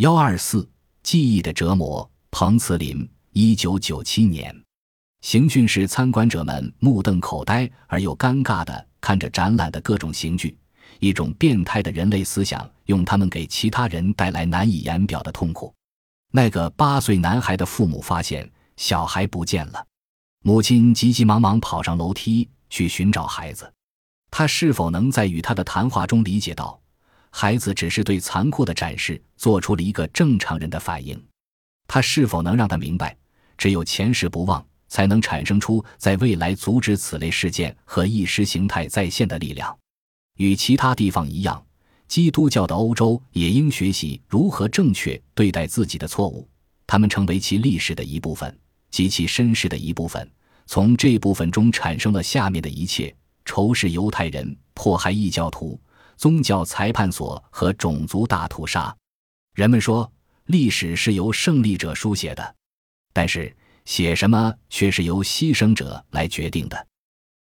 幺二四记忆的折磨。彭慈林，一九九七年。刑讯室参观者们目瞪口呆而又尴尬地看着展览的各种刑具，一种变态的人类思想用他们给其他人带来难以言表的痛苦。那个八岁男孩的父母发现小孩不见了，母亲急急忙忙跑上楼梯去寻找孩子。他是否能在与他的谈话中理解到，孩子只是对残酷的展示做出了一个正常人的反应？他是否能让他明白，只有前世不忘，才能产生出在未来阻止此类事件和意识形态再现的力量？与其他地方一样，基督教的欧洲也应学习如何正确对待自己的错误，他们成为其历史的一部分及其身世的一部分。从这部分中产生了下面的一切。仇视犹太人、迫害异教徒、宗教裁判所和种族大屠杀。人们说历史是由胜利者书写的，但是写什么却是由牺牲者来决定的。